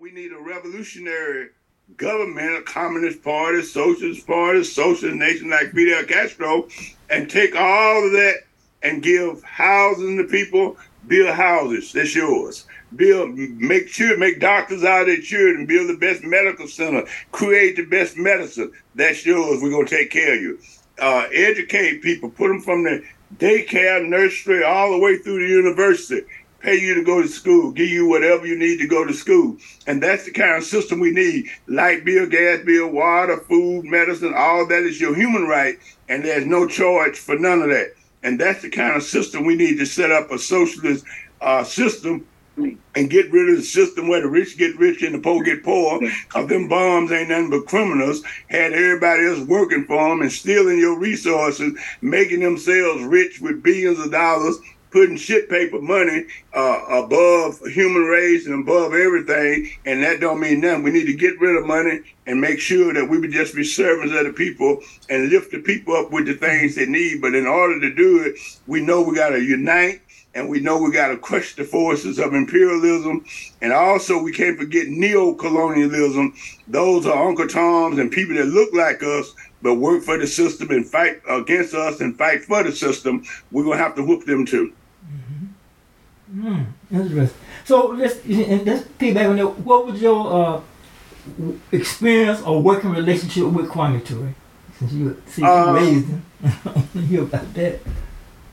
we need a revolutionary government, a communist party, socialist party, socialist nation like Fidel Castro, and take all of that and give housing to people, build houses. That's yours. Build, make sure, make doctors out of their children, build the best medical center, create the best medicine. That's yours. We're gonna take care of you. Uh, educate people, put them from the daycare, nursery, all the way through the university pay you to go to school, give you whatever you need to go to school. And that's the kind of system we need. Light bill, gas bill, water, food, medicine, all that is your human right. And there's no charge for none of that. And that's the kind of system we need to set up a socialist uh, system and get rid of the system where the rich get rich and the poor get poor. Cause them bombs ain't nothing but criminals. Had everybody else working for them and stealing your resources, making themselves rich with billions of dollars putting shit paper money uh, above human race and above everything, and that don't mean nothing. We need to get rid of money and make sure that we would just be servants of the people and lift the people up with the things they need. But in order to do it, we know we got to unite and we know we got to crush the forces of imperialism. And also, we can't forget neo-colonialism. Those are Uncle Toms and people that look like us but work for the system and fight against us and fight for the system. We're gonna have to whoop them too. Mm, interesting. So let's let's piggyback on that. What was your uh, experience or working relationship with Kwame Ture? Since you see you uh, raised him, hear about that.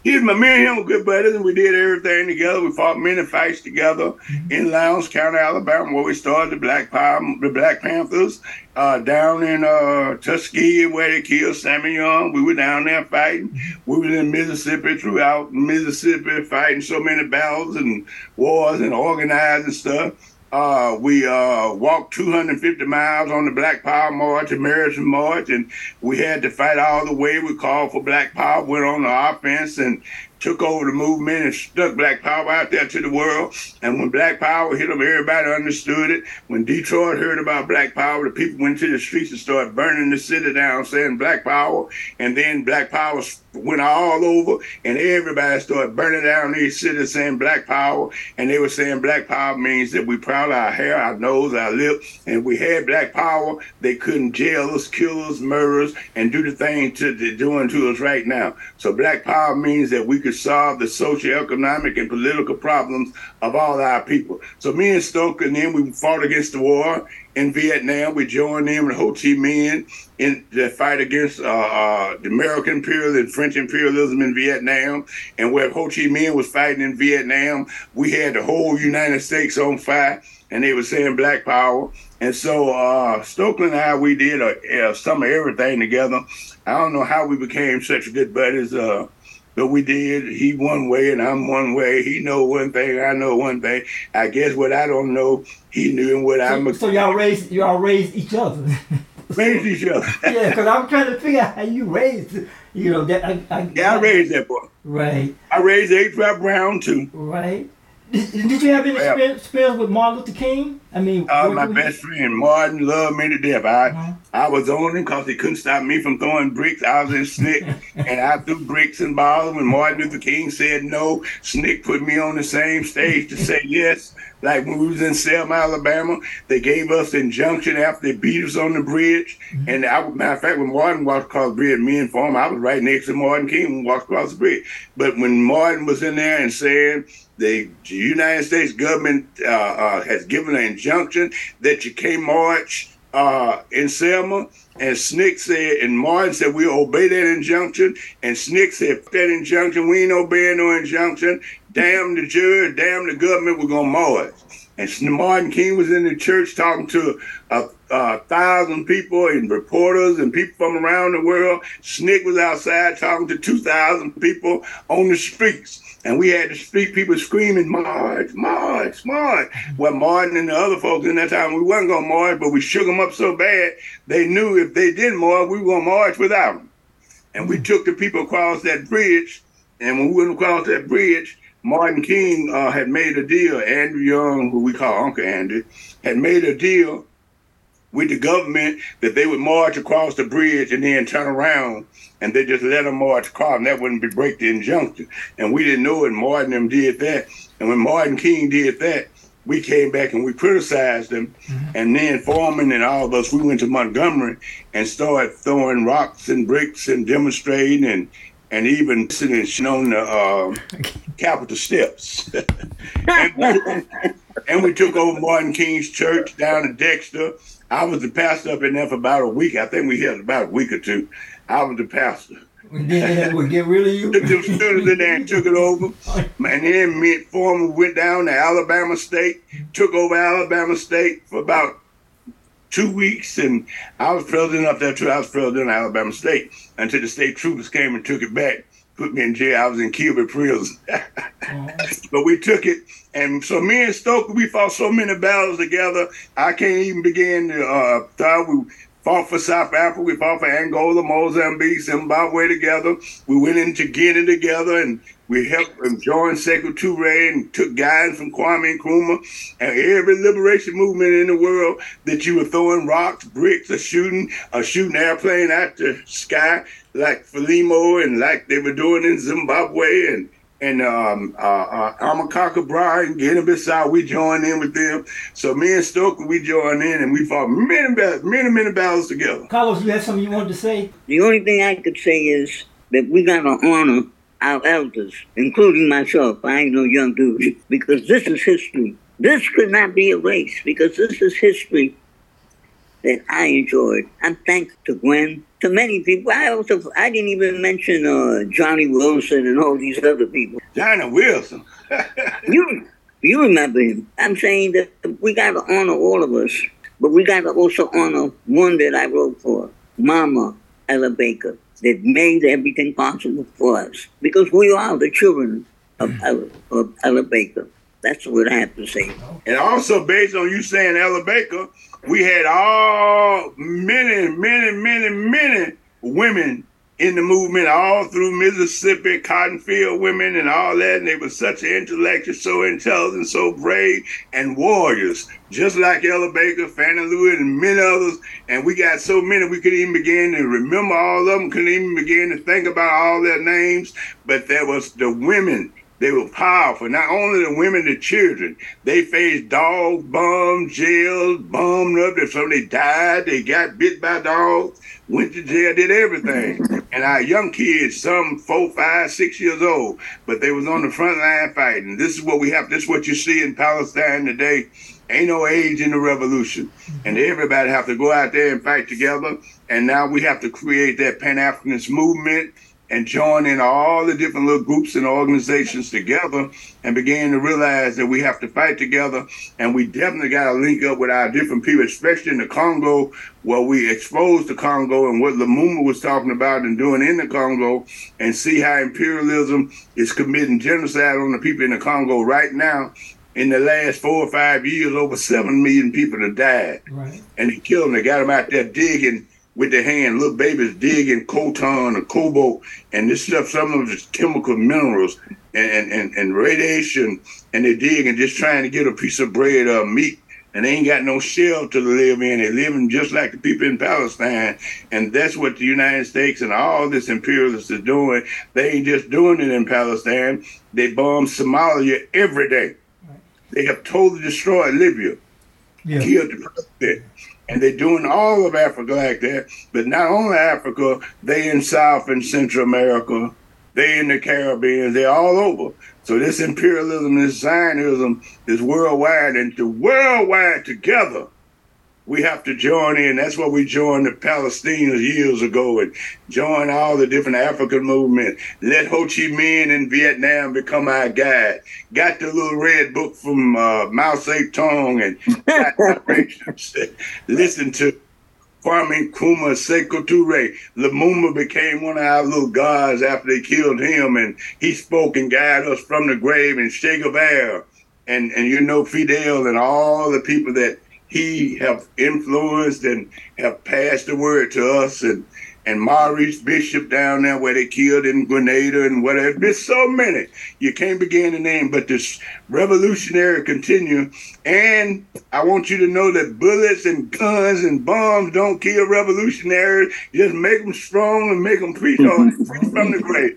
He's my me and him were good buddies, and we did everything together. We fought many fights together mm-hmm. in Lowndes County, Alabama, where we started the Black Power, the Black Panthers. Uh, down in uh, Tuskegee, where they killed Sammy Younge, we were down there fighting. Mm-hmm. We were in Mississippi, throughout Mississippi, fighting so many battles and wars and organizing stuff. Uh, we uh, walked 250 miles on the Black Power March, American March, and we had to fight all the way. We called for Black Power, went on the offense, and took over the movement and stuck Black Power out there to the world. And when Black Power hit them, everybody understood it. When Detroit heard about Black Power, the people went to the streets and started burning the city down, saying Black Power. And then Black Power went all over, and everybody started burning down these cities, saying Black Power. And they were saying Black Power means that we proud our hair, our nose, our lips and we had Black Power. They couldn't jail us, kill us, murder us, and do the thing to they're doing to us right now. So Black Power means that we could solve the socioeconomic and political problems of all our people. So me and Stokely and then we fought against the war in Vietnam. We joined them and Ho Chi Minh in the fight against uh, uh, the American imperialism and French imperialism in Vietnam. And where Ho Chi Minh was fighting in Vietnam, we had the whole United States on fire, and they were saying Black Power. And so uh, Stokely and I, we did uh, some of everything together. I don't know how we became such good buddies. Uh, but we did. He one way and I'm one way. He know one thing, I know one thing. I guess what I don't know, he knew and what so, I'm. So y'all raised y'all raised each other. raised each other. yeah, because I'm trying to figure out how you raised. You know that. I, I, yeah, I raised that boy. Right. I raised H. Brown too. Right. Did, did you have any experience, experience with Martin Luther King? I mean, uh, my best friend Martin loved me to death. I uh-huh. I was on him because he couldn't stop me from throwing bricks. I was in SNCC and I threw bricks and balls. When Martin Luther King said no, SNCC put me on the same stage to say yes. Like when we was in Selma, Alabama, they gave us injunction after they beat us on the bridge. Mm-hmm. And I, matter of fact, when Martin walked across the bridge, me and Form, I was right next to Martin King when walked across the bridge. But when Martin was in there and said the United States government uh, uh, has given an injunction that you can't march uh, in Selma. And SNCC said, and Martin said, we obey that injunction. And SNCC said, that injunction, we ain't obeying no injunction. Damn the judge, damn the government, we're going to march. And Martin King was in the church talking to a, a, thousand people and reporters and people from around the world. SNCC was outside talking to 2,000 people on the streets. And we had to speak people screaming, March, March, March. Well, Martin and the other folks in that time, we wasn't to march, but we shook them up so bad, they knew if they didn't march, we were to march without them. And we took the people across that bridge. And when we went across that bridge, Martin King uh, had made a deal. Andrew Young, who we call Uncle Andy, had made a deal with the government that they would march across the bridge and then turn around and they just let them march across and that wouldn't be break the injunction. And we didn't know it. Martin them did that. And when Martin King did that, we came back and we criticized them. Mm-hmm. And then Forman and all of us, we went to Montgomery and started throwing rocks and bricks and demonstrating and and even sitting on the uh, Capitol steps. and, and, we took over Martin King's church down in Dexter. I was the pastor up in there for about a week. I think we had about a week or two. I was the pastor. And then we get rid of you. Took them students in there and took it over. And then me and Forman went down to Alabama State, took over Alabama State for about two weeks, and I was president up there too. I was president of Alabama State until the state troopers came and took it back, put me in jail. I was in Kilby prison. but we took it, and so me and Stokely, we fought so many battles together. I can't even begin to uh, thought we fought for South Africa, we fought for Angola, Mozambique, Zimbabwe together. We went into Guinea together and we helped and joined Sekou Touré and took guidance from Kwame Nkrumah and every liberation movement in the world that you were throwing rocks, bricks, or shooting, or shooting airplane out the sky like Frelimo and like they were doing in Zimbabwe and and um, uh, uh, Amilcar Cabral, Guinea-Bissau, we joined in with them. So me and Stokely, we joined in and we fought many, many, many battles together. Carlos, you have something you wanted to say? The only thing I could say is that we got to honor our elders, including myself. I ain't no young dude, because this is history. This could not be erased because this is history that I enjoyed. I'm thankful to Gwen, to many people. I also I didn't even mention uh, Johnny Wilson and all these other people. Johnny Wilson. you you remember him? I'm saying that we got to honor all of us, but we got to also honor one that I wrote for, Mama Ella Baker, that made everything possible for us because we are the children of mm. Ella, of Ella Baker. That's what I have to say. And also, based on you saying Ella Baker, we had all many, many, many, many women in the movement all through Mississippi, cotton field women and all that. And they were such an intellectual, so intelligent, so brave, and warriors, just like Ella Baker, Fannie Lou, and many others. And we got so many we couldn't even begin to remember all of them, couldn't even begin to think about all their names. But there was the women they were powerful. Not only the women, the children. They faced dogs, bombs, jails, bombed up. If somebody died, they got bit by dogs, went to jail, did everything. And our young kids, some four, five, six years old, but they was on the front line fighting. This is what we have. This is what you see in Palestine today. Ain't no age in the revolution. And everybody have to go out there and fight together. And now we have to create that Pan-Africanist movement and joining all the different little groups and organizations together and began to realize that we have to fight together and we definitely got to link up with our different people, especially in the Congo, where we exposed the Congo and what Lumumba was talking about and doing in the Congo and see how imperialism is committing genocide on the people in the Congo right now. In the last four or five years, over seven million people have died. Right. And they killed them. They got them out there digging with their hand, little babies digging coltan or cobalt, and this stuff, some of them is chemical minerals and, and, and radiation, and they dig and just trying to get a piece of bread or meat, and they ain't got no shell to live in. They're living just like the people in Palestine, and that's what the United States and all this imperialists is doing. They ain't just doing it in Palestine. They bomb Somalia every day. They have totally destroyed Libya, yeah. killed the president and they're doing all of Africa like that. But not only Africa, they in South and Central America, they in the Caribbean, they're all over. So this imperialism, this Zionism is worldwide, and to worldwide together, we have to join in. That's why we joined the Palestinians years ago and join all the different African movements. Let Ho Chi Minh in Vietnam become our guide. Got the little red book from uh, Mao Zedong and listen to Kwame Nkrumah, Sekou Touré. Lumumba became one of our little gods after they killed him, and he spoke and guided us from the grave, and Che Guevara, and, and you know Fidel, and all the people that he have influenced and have passed the word to us and and Maurice Bishop down there where they killed in Grenada and whatever. There's so many. You can't begin to name, but this revolutionary continue. And I want you to know that bullets and guns and bombs don't kill revolutionaries. Just make them strong and make them preach on preach from the grave.